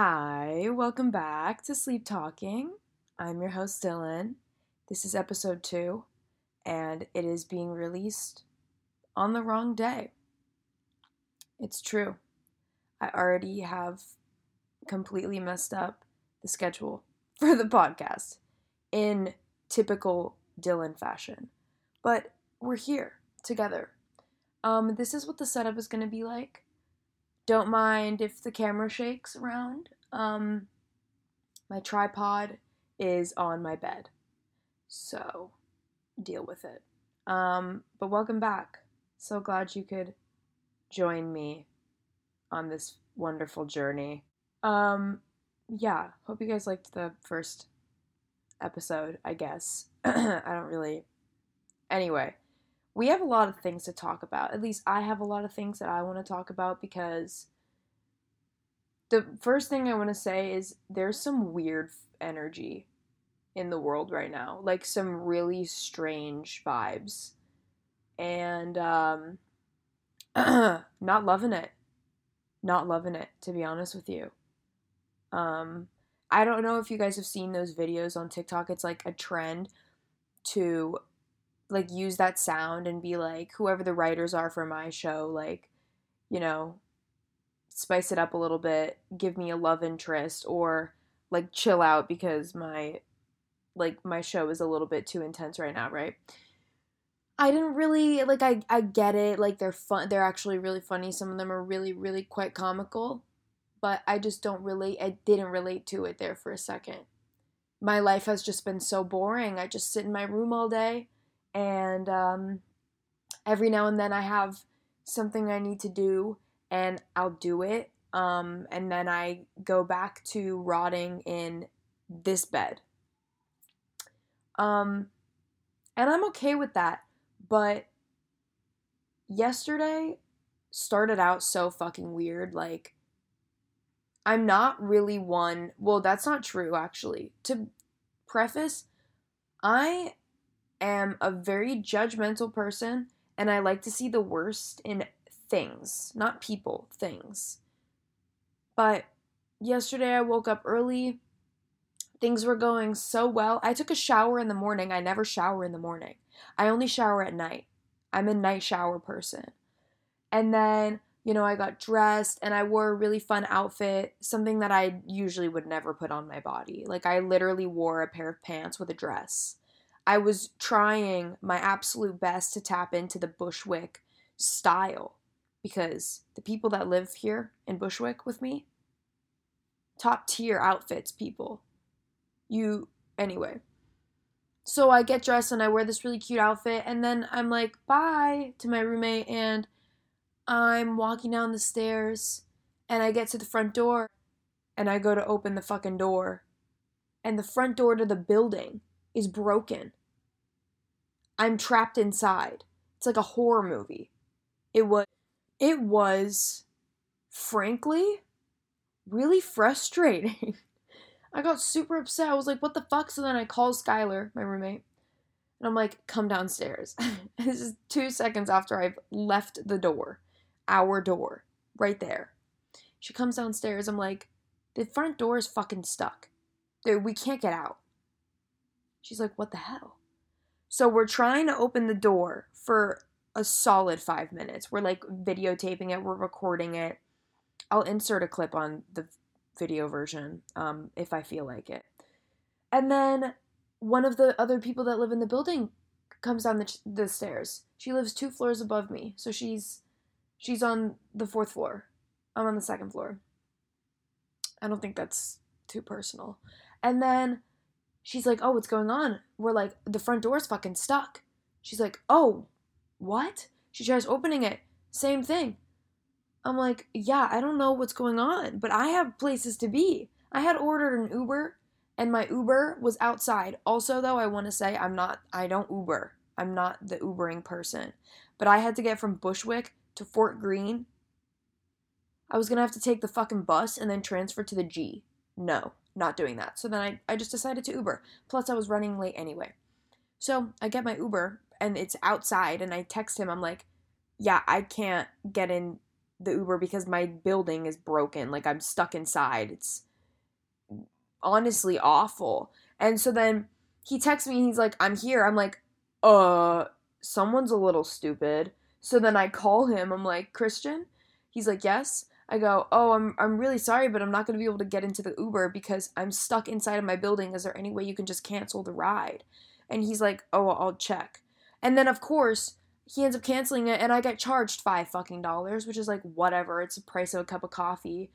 Hi, welcome back to Sleep Talking. I'm your host, Dylan. This is episode two, and it is being released on the wrong day. It's true. I already have completely messed up the schedule for the podcast in typical Dylan fashion. But we're here together. Um, this is what the setup is going to be like. Don't mind if the camera shakes around. Um, my tripod is on my bed. So deal with it. Um, but welcome back. So glad you could join me on this wonderful journey. Um, yeah, hope you guys liked the first episode, I guess. I don't really. Anyway, we have a lot of things to talk about. At least I have a lot of things that I want to talk about because the first thing I want to say is there's some weird energy in the world right now. Like some really strange vibes. And um not loving it. Not loving it to be honest with you. Um I don't know if you guys have seen those videos on TikTok. It's like a trend to like use that sound and be like whoever the writers are for my show like you know spice it up a little bit give me a love interest or like chill out because my like my show is a little bit too intense right now right? I didn't really like i i get it like they're fun they're actually really funny some of them are really really quite comical but i just don't relate i didn't relate to it there for a second. My life has just been so boring i just sit in my room all day and um, every now and then I have something I need to do, and I'll do it. Um, and then I go back to rotting in this bed. Um, and I'm okay with that. But yesterday started out so fucking weird. Like, I'm not really one. Well, that's not true, actually. To preface, I am a very judgmental person and I like to see the worst in things, not people, things. But yesterday I woke up early. Things were going so well. I took a shower in the morning. I never shower in the morning. I only shower at night. I'm a night shower person. And then, you know, I got dressed and I wore a really fun outfit, something that I usually would never put on my body. Like I literally wore a pair of pants with a dress. I was trying my absolute best to tap into the Bushwick style because the people that live here in Bushwick with me, top tier outfits people. You, anyway. So I get dressed and I wear this really cute outfit, and then I'm like, bye to my roommate, and I'm walking down the stairs, and I get to the front door, and I go to open the fucking door, and the front door to the building is broken. I'm trapped inside. It's like a horror movie. It was it was frankly really frustrating. I got super upset. I was like, what the fuck? So then I called Skylar, my roommate, and I'm like, come downstairs. this is two seconds after I've left the door, our door, right there. She comes downstairs. I'm like, the front door is fucking stuck. We can't get out. She's like, what the hell? So we're trying to open the door for a solid five minutes. We're like videotaping it, we're recording it. I'll insert a clip on the video version um, if I feel like it. And then one of the other people that live in the building comes down the, the stairs. She lives two floors above me, so she's she's on the fourth floor. I'm on the second floor. I don't think that's too personal. And then she's like, "Oh, what's going on?" We're like, "The front door's fucking stuck." She's like, "Oh, what?" She tries opening it. Same thing. I'm like, "Yeah, I don't know what's going on, but I have places to be." I had ordered an Uber and my Uber was outside. Also, though, I want to say I'm not I don't Uber. I'm not the Ubering person. But I had to get from Bushwick to Fort Greene. I was going to have to take the fucking bus and then transfer to the G. No not doing that. So then I, I just decided to Uber. Plus, I was running late anyway. So I get my Uber and it's outside, and I text him. I'm like, yeah, I can't get in the Uber because my building is broken. Like, I'm stuck inside. It's honestly awful. And so then he texts me and he's like, I'm here. I'm like, uh, someone's a little stupid. So then I call him. I'm like, Christian? He's like, yes. I go, oh, I'm, I'm really sorry, but I'm not going to be able to get into the Uber because I'm stuck inside of my building. Is there any way you can just cancel the ride? And he's like, oh, I'll check. And then, of course, he ends up canceling it, and I get charged five fucking dollars, which is like, whatever. It's the price of a cup of coffee.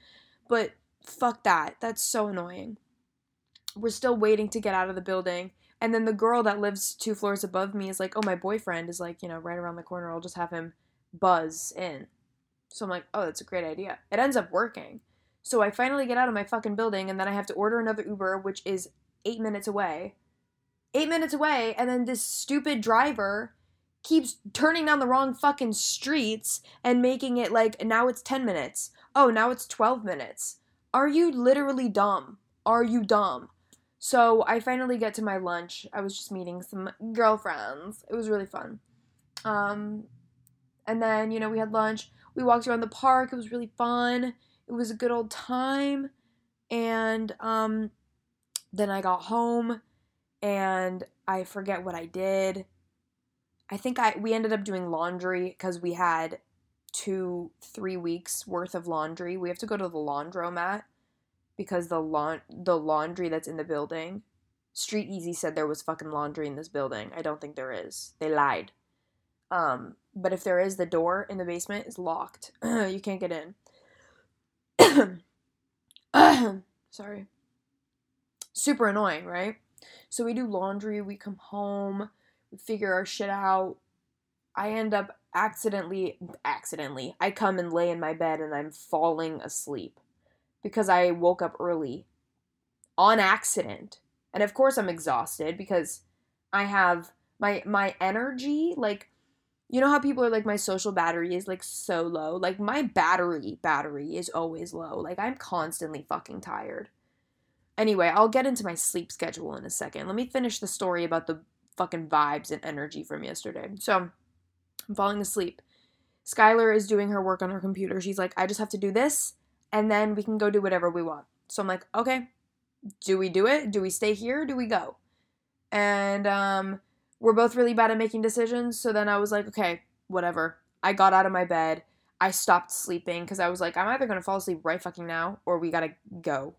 But fuck that. That's so annoying. We're still waiting to get out of the building. And then the girl that lives two floors above me is like, oh, my boyfriend is like, you know, right around the corner. I'll just have him buzz in. So I'm like, oh, that's a great idea. It ends up working. So I finally get out of my fucking building and then I have to order another Uber, which is eight minutes away. Eight minutes away, and then this stupid driver keeps turning down the wrong fucking streets and making it like now it's 10 minutes. Oh, now it's 12 minutes. Are you literally dumb? Are you dumb? So I finally get to my lunch. I was just meeting some girlfriends. It was really fun. Um, and then, you know, we had lunch. We walked around the park. It was really fun. It was a good old time. And um, then I got home and I forget what I did. I think I we ended up doing laundry because we had two, three weeks worth of laundry. We have to go to the laundromat because the laun- the laundry that's in the building. Street Easy said there was fucking laundry in this building. I don't think there is. They lied. Um, but if there is, the door in the basement is locked. you can't get in. Sorry. Super annoying, right? So we do laundry, we come home, we figure our shit out. I end up accidentally accidentally. I come and lay in my bed and I'm falling asleep because I woke up early on accident. And of course I'm exhausted because I have my my energy like you know how people are like my social battery is like so low? Like my battery battery is always low. Like i'm constantly fucking tired. Anyway i'll get into my sleep schedule in a second. Let me finish the story about the fucking vibes and energy from yesterday. So i'm falling asleep. Skylar is doing her work on her computer. She's like i just have to do this and then we can go do whatever we want. So i'm like okay. Do we do it? Do we stay here? Do we go? And um we're both really bad at making decisions. So then I was like, okay, whatever. I got out of my bed. I stopped sleeping because I was like, I'm either going to fall asleep right fucking now or we got to go.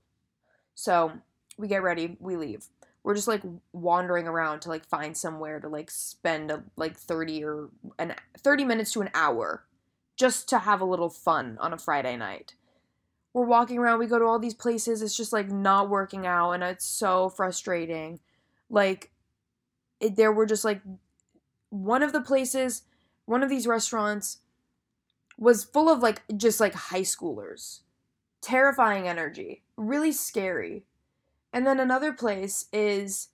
So we get ready, we leave. We're just like wandering around to like find somewhere to like spend a, like 30 or an 30 minutes to an hour just to have a little fun on a Friday night. We're walking around, we go to all these places, it's just like not working out and it's so frustrating. Like it, there were just like one of the places, one of these restaurants was full of like just like high schoolers. Terrifying energy, really scary. And then another place is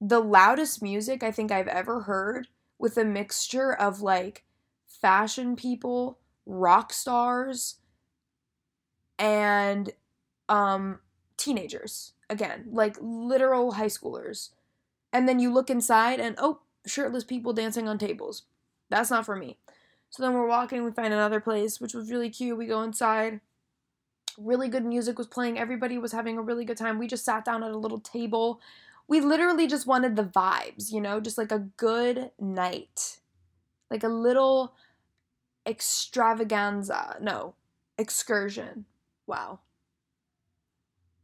the loudest music I think I've ever heard with a mixture of like fashion people, rock stars, and um teenagers. Again, like literal high schoolers and then you look inside and oh, shirtless people dancing on tables. That's not for me. So then we're walking, we find another place, which was really cute. We go inside. Really good music was playing. Everybody was having a really good time. We just sat down at a little table. We literally just wanted the vibes, you know, just like a good night. Like a little extravaganza. No, excursion. Wow.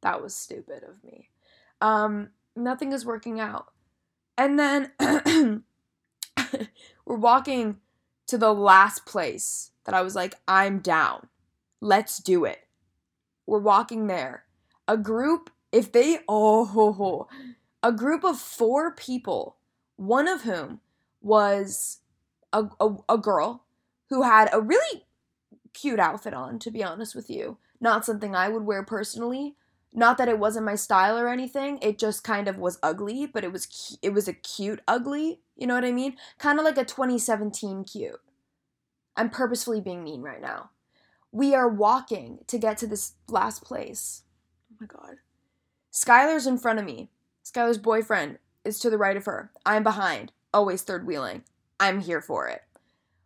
That was stupid of me. Um, nothing is working out. And then we're walking to the last place that I was like, I'm down. Let's do it. We're walking there. A group, if they, oh, ho, ho, a group of four people, one of whom was a, a, a girl who had a really cute outfit on, to be honest with you. Not something I would wear personally, not that it wasn't my style or anything it just kind of was ugly but it was it was a cute ugly you know what i mean? Kind of like a 2017 cute. I'm purposefully being mean right now. We are walking to get to this last place. Oh my god. Skylar's in front of me. Skylar's boyfriend is to the right of her. I'm behind. Always third wheeling. I'm here for it.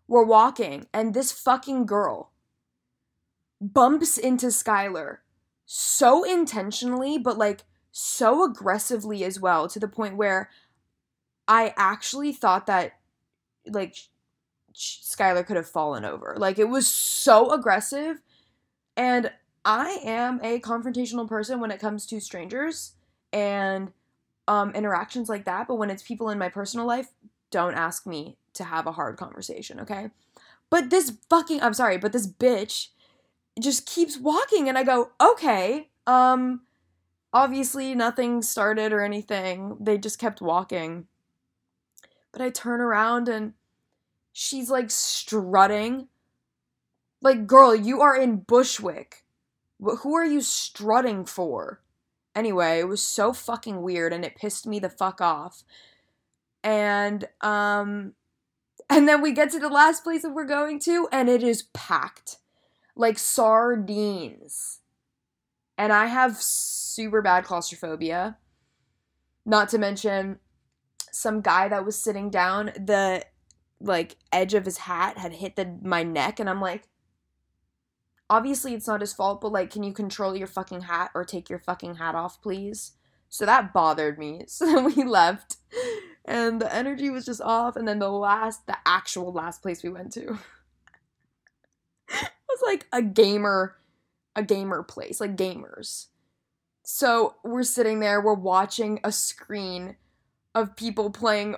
We're walking and this fucking girl bumps into skylar so intentionally, but like so aggressively as well to the point where I actually thought that like Skylar could have fallen over. Like it was so aggressive and I am a confrontational person when it comes to strangers and um, interactions like that, but when it's people in my personal life, don't ask me to have a hard conversation, okay? But this fucking I'm sorry, but this bitch just keeps walking and I go, "Okay, um obviously nothing started or anything. They just kept walking." But I turn around and she's like strutting. Like, girl, you are in Bushwick. But Who are you strutting for? Anyway, it was so fucking weird and it pissed me the fuck off. And um and then we get to the last place that we're going to and it is packed. Like sardines. And I have super bad claustrophobia. Not to mention some guy that was sitting down, the like edge of his hat had hit the my neck and I'm like obviously it's not his fault, but like, can you control your fucking hat or take your fucking hat off, please? So that bothered me. So then we left, and the energy was just off. And then the last, the actual last place we went to was like a gamer, a gamer place, like gamers. So we're sitting there, we're watching a screen of people playing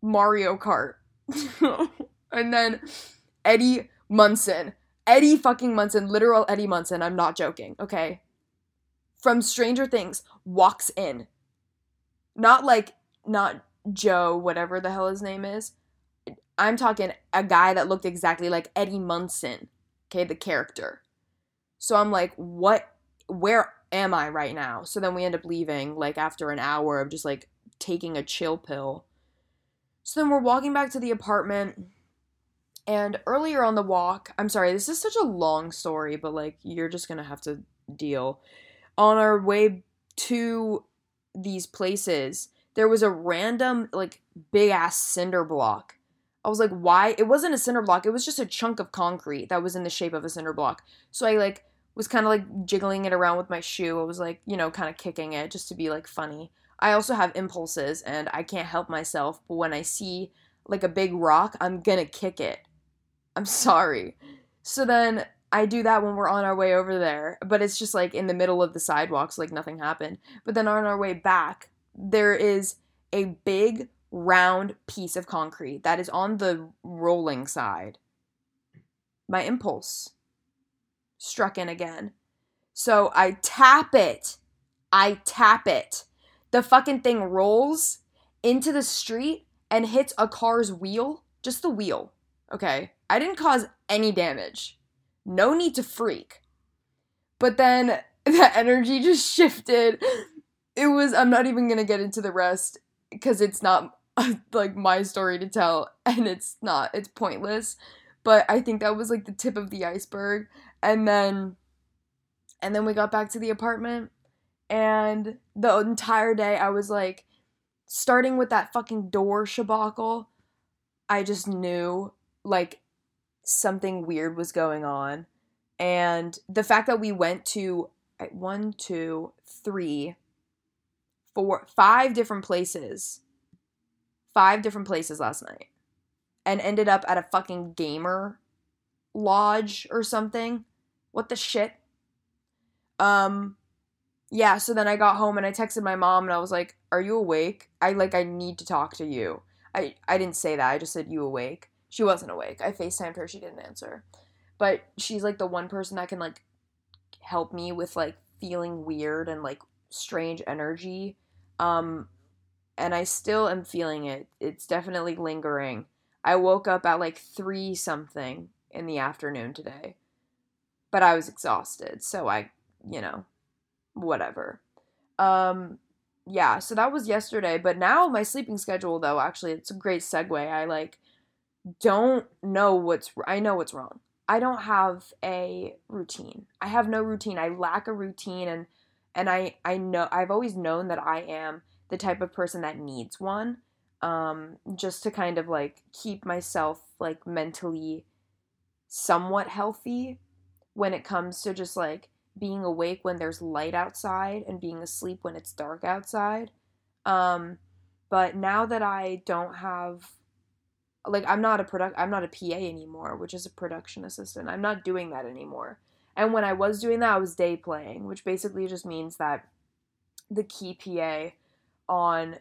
Mario Kart. and then Eddie Munson Eddie fucking Munson, literal Eddie Munson, I'm not joking, okay? From Stranger Things, walks in. Not like, not Joe, whatever the hell his name is. I'm talking a guy that looked exactly like Eddie Munson, okay, the character. So I'm like, what, where am I right now? So then we end up leaving, like, after an hour of just like taking a chill pill. So then we're walking back to the apartment and earlier on the walk, I'm sorry, this is such a long story, but like you're just gonna have to deal. On our way to these places, there was a random, like, big ass cinder block. I was like, why? It wasn't a cinder block, it was just a chunk of concrete that was in the shape of a cinder block. So I, like, was kind of like jiggling it around with my shoe. I was like, you know, kind of kicking it just to be like funny. I also have impulses and I can't help myself, but when I see like a big rock, I'm gonna kick it. I'm sorry. So then I do that when we're on our way over there, but it's just like in the middle of the sidewalks, like nothing happened. But then on our way back, there is a big round piece of concrete that is on the rolling side. My impulse struck in again. So I tap it. I tap it. The fucking thing rolls into the street and hits a car's wheel, just the wheel. Okay. I didn't cause any damage. No need to freak. But then the energy just shifted. It was, I'm not even gonna get into the rest because it's not like my story to tell and it's not, it's pointless. But I think that was like the tip of the iceberg. And then, and then we got back to the apartment and the entire day I was like, starting with that fucking door shabacle, I just knew like something weird was going on. And the fact that we went to one, two, three, four, five different places, five different places last night, and ended up at a fucking gamer lodge or something. What the shit? Um, yeah, so then I got home and I texted my mom and I was like, "Are you awake? I like I need to talk to you." I I didn't say that. I just said, "You awake?" She wasn't awake. I FaceTimed her, she didn't answer. But she's like the one person that can like help me with like feeling weird and like strange energy. Um and I still am feeling it. It's definitely lingering. I woke up at like 3 something in the afternoon today. But I was exhausted, so I, you know, whatever. Um yeah, so that was yesterday, but now my sleeping schedule though, actually it's a great segue. I like don't know what's I know what's wrong. I don't have a routine. I have no routine. I lack a routine and and I I know I've always known that I am the type of person that needs one um just to kind of like keep myself like mentally somewhat healthy when it comes to just like being awake when there's light outside and being asleep when it's dark outside. Um, but now that I don't have like I'm not a product I'm not a PA anymore, which is a production assistant. I'm not doing that anymore. And when I was doing that, I was day playing, which basically just means that the key PA on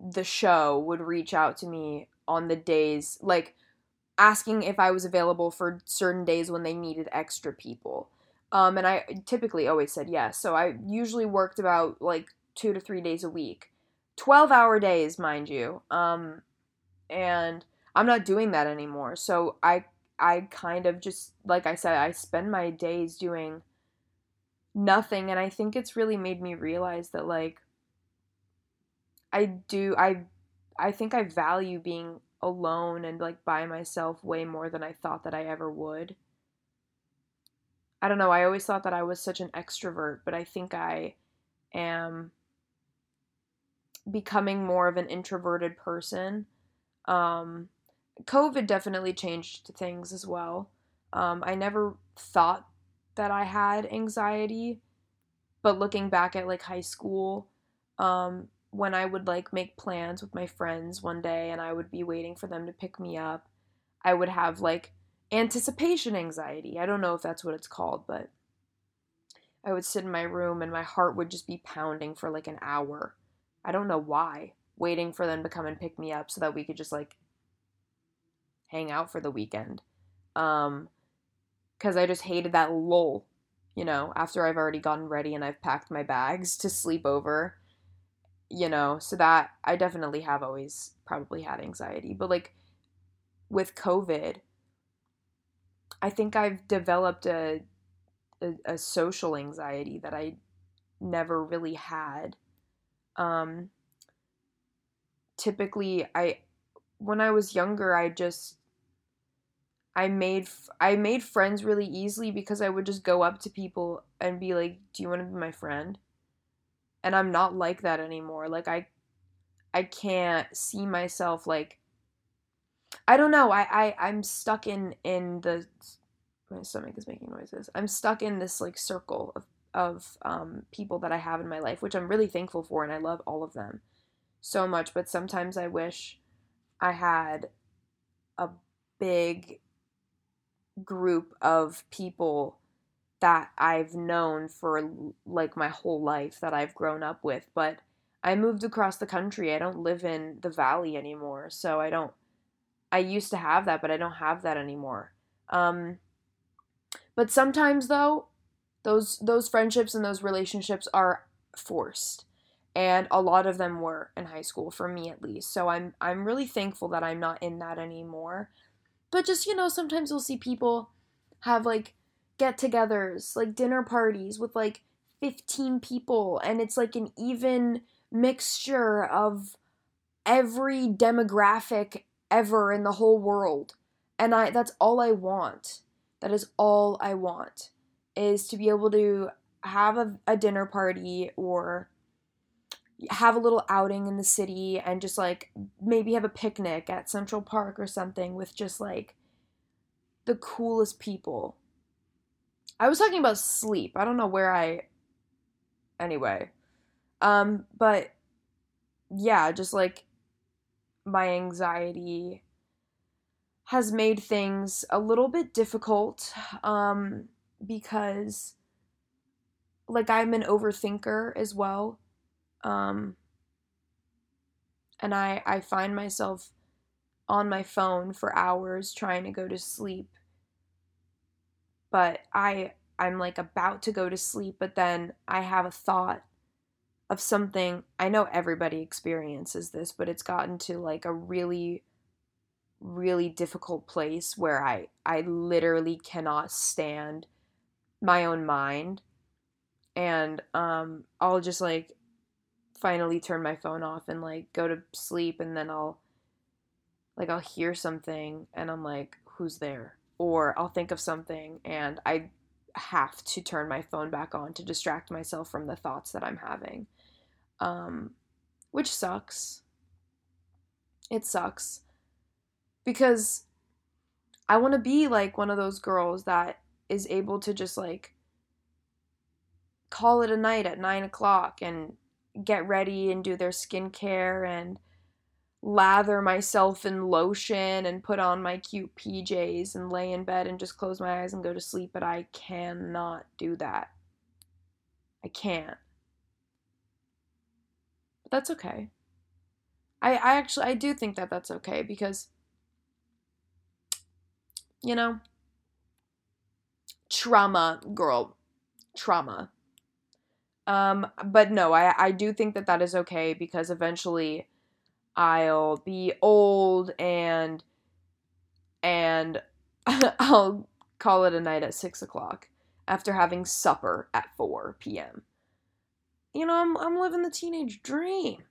the show would reach out to me on the days like asking if I was available for certain days when they needed extra people. Um, and I typically always said yes. So I usually worked about like two to three days a week. 12 hour days, mind you. Um, and I'm not doing that anymore. So I I kind of just like I said, I spend my days doing nothing and I think it's really made me realize that like I do I I think I value being alone and like by myself way more than I thought that I ever would. I don't know, I always thought that I was such an extrovert, but I think I am becoming more of an introverted person. Um, COVID definitely changed things as well. Um, I never thought that I had anxiety, but looking back at like high school, um, when I would like make plans with my friends one day and I would be waiting for them to pick me up, I would have like anticipation anxiety. I don't know if that's what it's called, but I would sit in my room and my heart would just be pounding for like an hour. I don't know why, waiting for them to come and pick me up so that we could just like hang out for the weekend. Um cuz I just hated that lull, you know, after I've already gotten ready and I've packed my bags to sleep over. You know, so that I definitely have always probably had anxiety. But like with COVID, I think I've developed a, a, a social anxiety that I never really had. Um, typically, I when I was younger, I just I made I made friends really easily because I would just go up to people and be like, "Do you want to be my friend?" And I'm not like that anymore. Like I I can't see myself like I don't know. I, I I'm stuck in in the my stomach is making noises. I'm stuck in this like circle of of um, people that I have in my life, which I'm really thankful for, and I love all of them so much. But sometimes I wish I had a big group of people that I've known for like my whole life that I've grown up with. But I moved across the country. I don't live in the valley anymore, so I don't I used to have that, but I don't have that anymore. Um, but sometimes though, those those friendships and those relationships are forced. And a lot of them were in high school for me at least. So I'm I'm really thankful that I'm not in that anymore. But just, you know, sometimes you'll see people have like get-togethers, like dinner parties with like 15 people and it's like an even mixture of every demographic ever in the whole world. And I that's all I want. That is all I want is to be able to have a, a dinner party or have a little outing in the city and just like maybe have a picnic at Central Park or something with just like the coolest people. I was talking about sleep. I don't know where I anyway. Um but yeah, just like my anxiety has made things a little bit difficult um, because like I'm an overthinker as well. Um, and I I find myself on my phone for hours trying to go to sleep. But I I'm like about to go to sleep, but then I have a thought of something. I know everybody experiences this, but it's gotten to like a really really difficult place where I I literally cannot stand my own mind. And um I'll just like finally turn my phone off and like go to sleep and then I'll like I'll hear something and I'm like who's there or I'll think of something and I have to turn my phone back on to distract myself from the thoughts that I'm having um, which sucks. It sucks because I want to be like one of those girls that is able to just like call it a night at nine o'clock and get ready and do their skincare and lather myself in lotion and put on my cute PJs and lay in bed and just close my eyes and go to sleep, but I cannot do that. I can't. But that's okay. I I actually I do think that that's okay because you know trauma girl trauma um but no I I do think that that is okay because eventually I'll be old and and I'll call it a night at six o'clock after having supper at 4 p.m. You know, I'm, I'm living the teenage dream.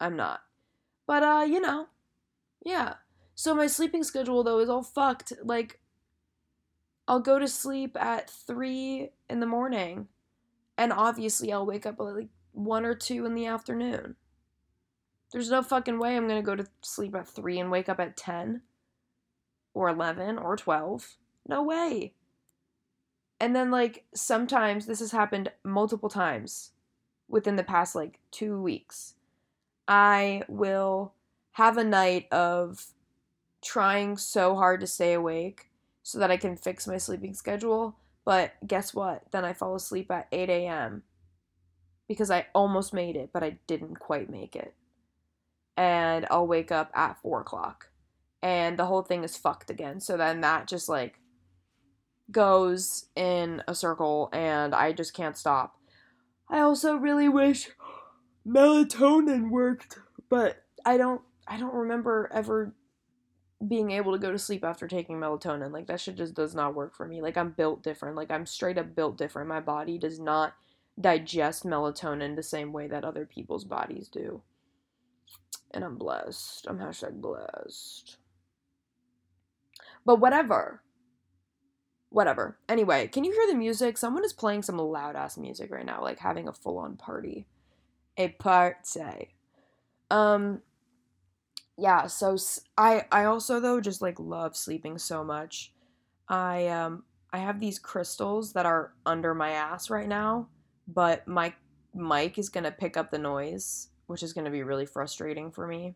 I'm not. But, uh, you know, yeah. So my sleeping schedule, though, is all fucked. Like, I'll go to sleep at 3 in the morning, and obviously I'll wake up at like 1 or 2 in the afternoon. There's no fucking way I'm to go to sleep at 3 and wake up at 10 or 11 or 12. No way. And then, like, sometimes this has happened multiple times within the past, like, two weeks. I will have a night of trying so hard to stay awake so that I can fix my sleeping schedule. But guess what? Then I fall asleep at 8 a.m. because I almost made it, but I didn't quite make it and I'll wake up at four o'clock. And the whole thing is fucked again. So then that just like goes in a circle and I just can't stop. I also really wish melatonin worked, but I don't I don't remember ever being able to go to sleep after taking melatonin. Like that shit just does not work for me. Like I'm built different. Like I'm straight up built different. My body does not digest melatonin the same way that other people's bodies do. And I'm blessed. I'm hashtag blessed. But whatever. Whatever. Anyway, can you hear the music? Someone is playing some loud ass music right now, like having a full on party. A party. Um, yeah, so I I also though just like love sleeping so much. I um I have these crystals that are under my ass right now, but my mic is going to pick up the noise which is going to be really frustrating for me.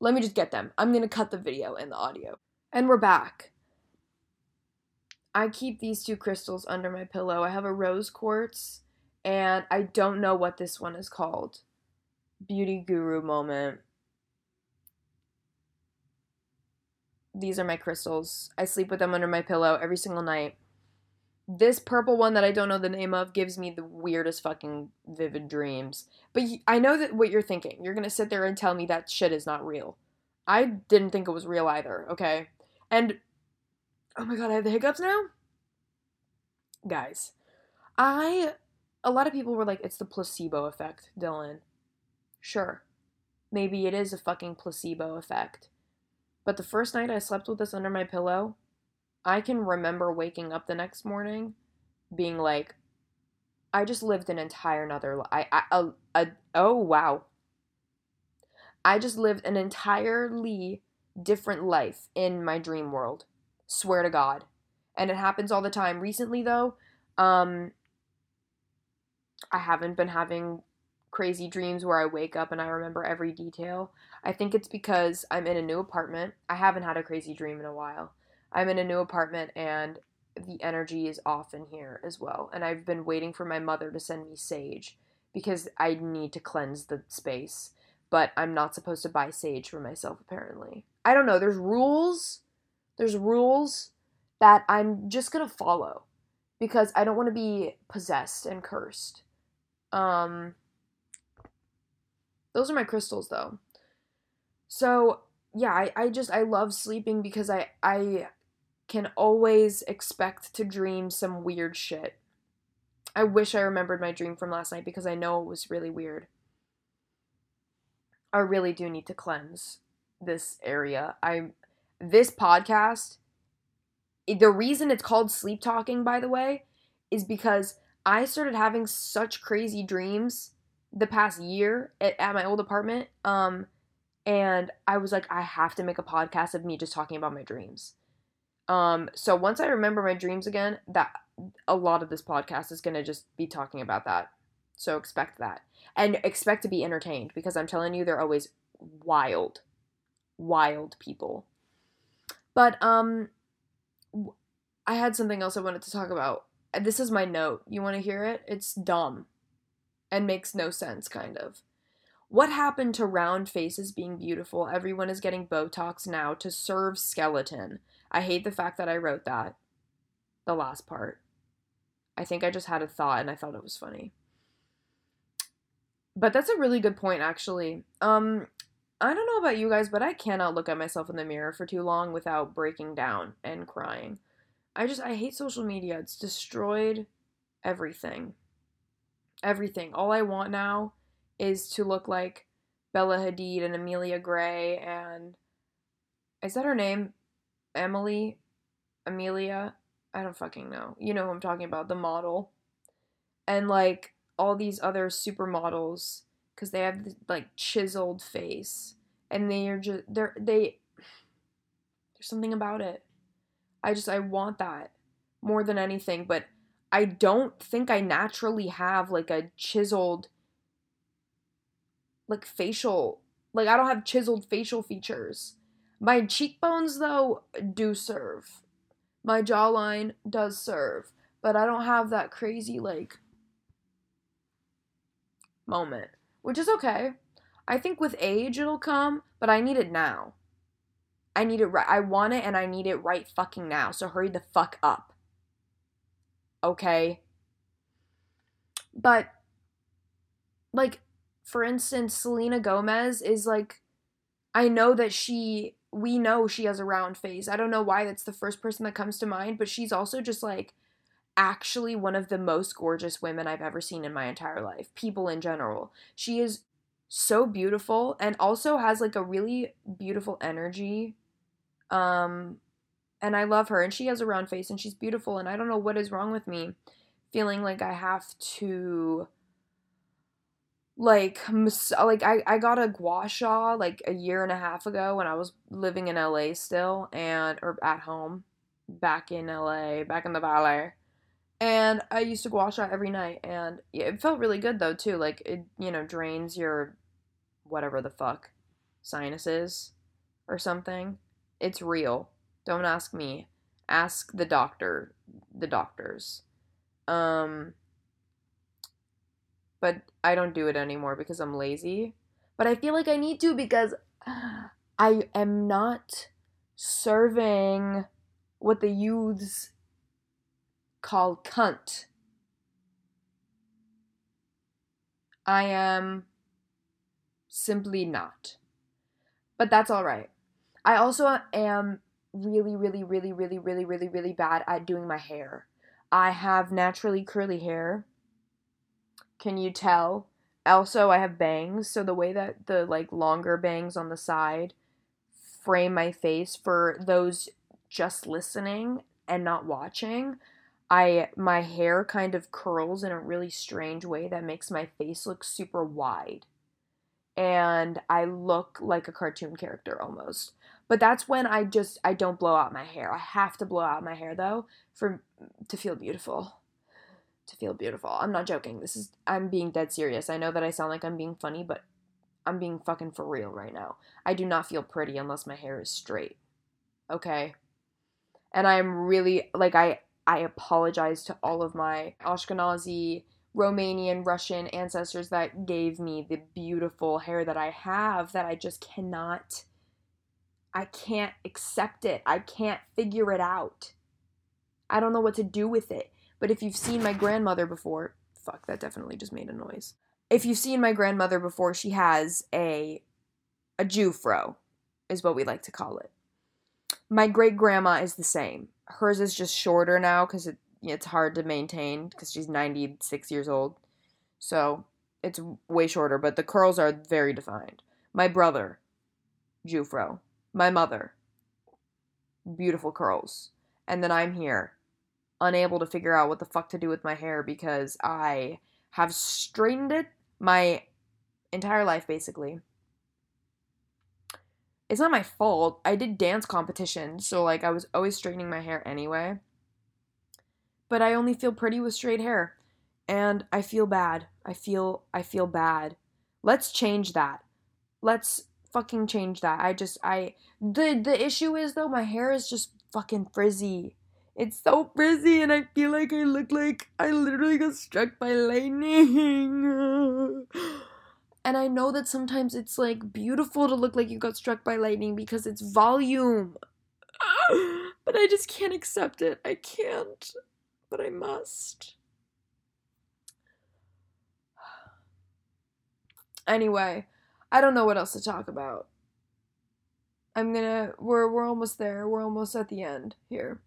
Let me just get them. I'm going to cut the video and the audio. And we're back. I keep these two crystals under my pillow. I have a rose quartz, and I don't know what this one is called. Beauty guru moment. These are my crystals. I sleep with them under my pillow every single night. This purple one that I don't know the name of gives me the weirdest fucking vivid dreams. But I know that what you're thinking. You're gonna sit there and tell me that shit is not real. I didn't think it was real either, okay? And oh my god, I have the hiccups now? Guys, I a lot of people were like, it's the placebo effect, Dylan. Sure. Maybe it is a fucking placebo effect. But the first night I slept with this under my pillow, I can remember waking up the next morning being like, I just lived an entire another I, I oh wow. I just lived an entirely different life in my dream world. Swear to God. And it happens all the time. Recently though, um I haven't been having crazy dreams where I wake up and I remember every detail. I think it's because I'm in a new apartment. I haven't had a crazy dream in a while. I'm in a new apartment and the energy is off in here as well. And I've been waiting for my mother to send me sage because I need to cleanse the space. But I'm not supposed to buy sage for myself, apparently. I don't know. There's rules. There's rules that I'm just going to follow because I don't want to be possessed and cursed. Um, those are my crystals, though. So yeah, I, I just I love sleeping because I I can always expect to dream some weird shit. I wish I remembered my dream from last night because I know it was really weird. I really do need to cleanse this area. I this podcast the reason it's called sleep talking by the way is because I started having such crazy dreams the past year at, at my old apartment um and I was like I have to make a podcast of me just talking about my dreams um, so once I remember my dreams again, that a lot of this podcast is going to just be talking about that. So expect that. And expect to be entertained because I'm telling you, they're always wild, wild people. But, um, I had something else I wanted to talk about. This is my note. You want to hear it? It's dumb and makes no sense, kind of. What happened to round faces being beautiful? Everyone is getting Botox now to serve skeleton. I hate the fact that I wrote that. The last part. I think I just had a thought and I thought it was funny. But that's a really good point actually. Um I don't know about you guys, but I cannot look at myself in the mirror for too long without breaking down and crying. I just I hate social media. It's destroyed everything. Everything. All I want now is to look like Bella Hadid and Amelia Gray and is that her name? Emily? Amelia? I don't fucking know. You know who I'm talking about, the model. And like all these other supermodels because they have like chiseled face and they are just they're they there's something about it. I just I want that more than anything, but I don't think I naturally have like a chiseled like facial like I don't have chiseled facial features. My cheekbones though do serve. My jawline does serve, but I don't have that crazy like moment, which is okay. I think with age it'll come, but I need it now. I need it right. I want it and I need it right fucking now. So hurry the fuck up. Okay? But like for instance, Selena Gomez is like, I know that she, we know she has a round face. I don't know why that's the first person that comes to mind, but she's also just like actually one of the most gorgeous women I've ever seen in my entire life. People in general. She is so beautiful and also has like a really beautiful energy. Um, and I love her and she has a round face and she's beautiful and I don't know what is wrong with me feeling like I have to like like I, I got a gua sha like a year and a half ago when I was living in LA still and or at home back in LA back in the valley. And I used to gua sha every night and it felt really good though too like it you know drains your whatever the fuck sinuses or something. It's real. Don't ask me. Ask the doctor the doctors. Um but I don't do it anymore because I'm lazy. But I feel like I need to because I am not serving what the youths call cunt. I am simply not. But that's all right. I also am really, really, really, really, really, really, really bad at doing my hair. I have naturally curly hair can you tell? Also, I have bangs, so the way that the like longer bangs on the side frame my face for those just listening and not watching, I my hair kind of curls in a really strange way that makes my face look super wide. And I look like a cartoon character almost. But that's when I just I don't blow out my hair. I have to blow out my hair though for to feel beautiful to feel beautiful. I'm not joking. This is I'm being dead serious. I know that I sound like I'm being funny, but I'm being fucking for real right now. I do not feel pretty unless my hair is straight. Okay? And I'm really like I I apologize to all of my Ashkenazi, Romanian, Russian ancestors that gave me the beautiful hair that I have that I just cannot I can't accept it. I can't figure it out. I don't know what to do with it. But if you've seen my grandmother before, fuck, that definitely just made a noise. If you've seen my grandmother before, she has a a Jewfro, is what we like to call it. My great grandma is the same. Hers is just shorter now because it, it's hard to maintain because she's 96 years old. So it's way shorter, but the curls are very defined. My brother, Jewfro. My mother, beautiful curls. And then I'm here, unable to figure out what the fuck to do with my hair because I have straightened it my entire life basically. It's not my fault. I did dance competitions, so like I was always straightening my hair anyway. but I only feel pretty with straight hair. And I feel bad. I feel I feel bad. Let's change that. Let's fucking change that. I just I the the issue is though my hair is just fucking frizzy. It's so frizzy and I feel like I look like I literally got struck by lightning. and I know that sometimes it's like beautiful to look like you got struck by lightning because it's volume. but I just can't accept it. I can't. But I must. Anyway, I don't know what else to talk about. I'm gonna we're we're almost there. We're almost at the end here.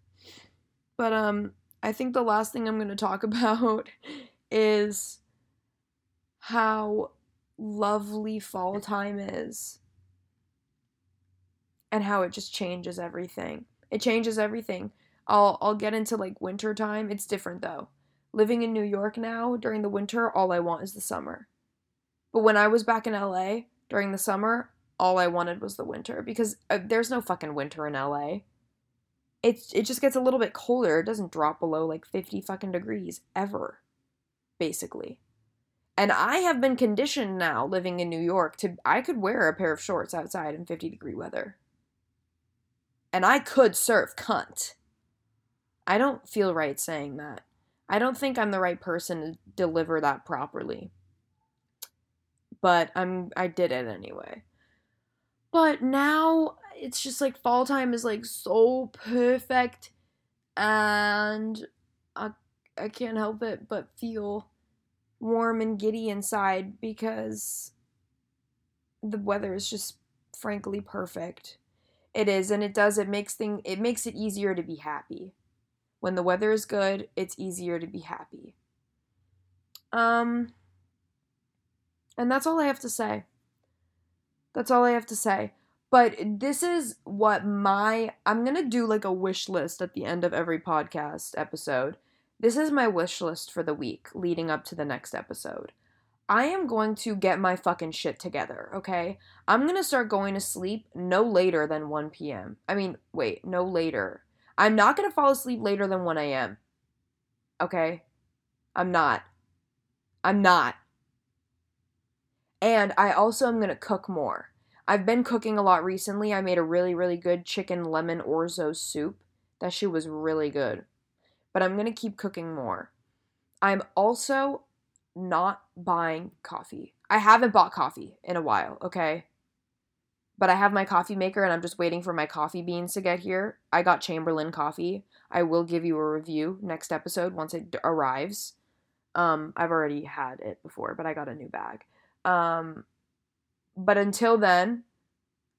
But um I think the last thing I'm gonna talk about is how lovely fall time is and how it just changes everything. It changes everything. I'll I'll get into like winter time. It's different though. Living in New York now during the winter, all I want is the summer. But when I was back in LA during the summer, all I wanted was the winter because uh, there's no fucking winter in LA. It it just gets a little bit colder. It doesn't drop below like 50 fucking degrees ever. Basically. And I have been conditioned now living in New York to I could wear a pair of shorts outside in 50 degree weather. And I could surf cunt. I don't feel right saying that. I don't think I'm the right person to deliver that properly but I'm I did it anyway. But now it's just like fall time is like so perfect and I I can't help it but feel warm and giddy inside because the weather is just frankly perfect. It is and it does it makes thing it makes it easier to be happy. When the weather is good, it's easier to be happy. Um and that's all I have to say. That's all I have to say. But this is what my I'm going to do like a wish list at the end of every podcast episode. This is my wish list for the week leading up to the next episode. I am going to get my fucking shit together, okay? I'm to start going to sleep no later than 1 p.m. I mean, wait, no later. I'm not to fall asleep later than 1 a.m. Okay? I'm not. I'm not. And I also am going to cook more. I've been cooking a lot recently. I made a really, really good chicken lemon orzo soup. That shit was really good. But I'm going to keep cooking more. I'm also not buying coffee. I haven't bought coffee in a while, okay? But I have my coffee maker and I'm just waiting for my coffee beans to get here. I got Chamberlain coffee. I will give you a review next episode once it arrives. Um, I've already had it before, but I got a new bag. Um, but until then,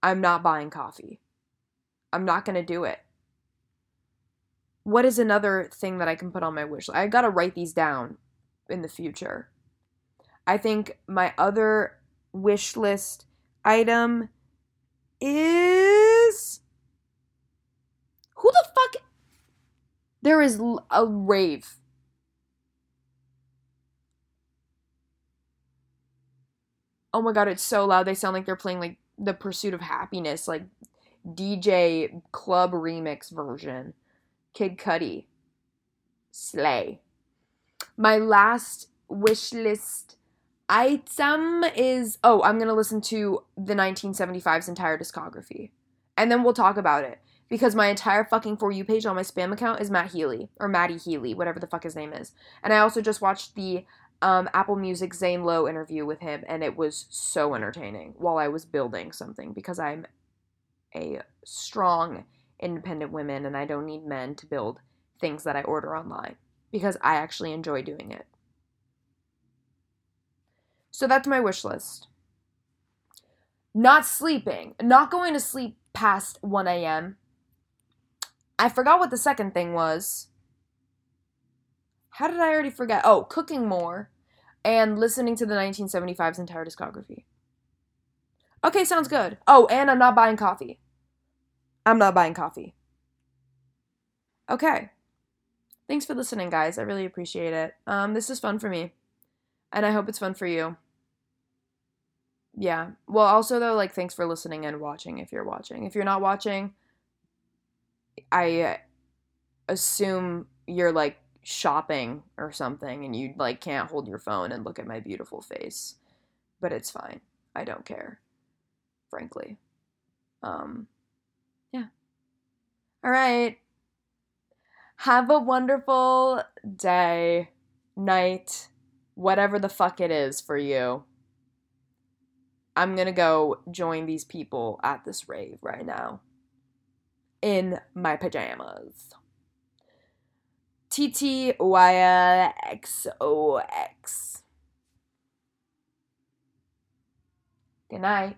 I'm not buying coffee. I'm not going to do it. What is another thing that I can put on my wish list? I got to write these down in the future. I think my other wish list item is who the fuck there is a rave oh my god, it's so loud. They sound like they're playing like the Pursuit of Happiness, like DJ club remix version. Kid Cudi. Slay. My last wish list item is oh, I'm gonna listen to the 1975's entire discography. And then we'll talk about it. Because my entire fucking For You page on my spam account is Matt Healy, or Matty Healy, whatever the fuck his name is. And I also just watched the um, Apple Music Zane Lowe interview with him, and it was so entertaining while I was building something because I'm a strong, independent woman and I don't need men to build things that I order online because I actually enjoy doing it. So that's my wish list. Not sleeping, not going to sleep past 1 a.m. I forgot what the second thing was. How did I already forget? Oh, cooking more and listening to the 1975's entire discography. Okay, sounds good. Oh, and I'm not buying coffee. I'm not buying coffee. Okay. Thanks for listening, guys. I really appreciate it. Um, this is fun for me, and I hope it's fun for you. Yeah. Well, also though, like, thanks for listening and watching. If you're watching, if you're not watching, I assume you're like shopping or something and you like can't hold your phone and look at my beautiful face. But it's fine. I don't care. Frankly. Um yeah. All right. Have a wonderful day, night, whatever the fuck it is for you. I'm gonna go join these people at this rave right now in my pajamas. T T Y X O X. Good night.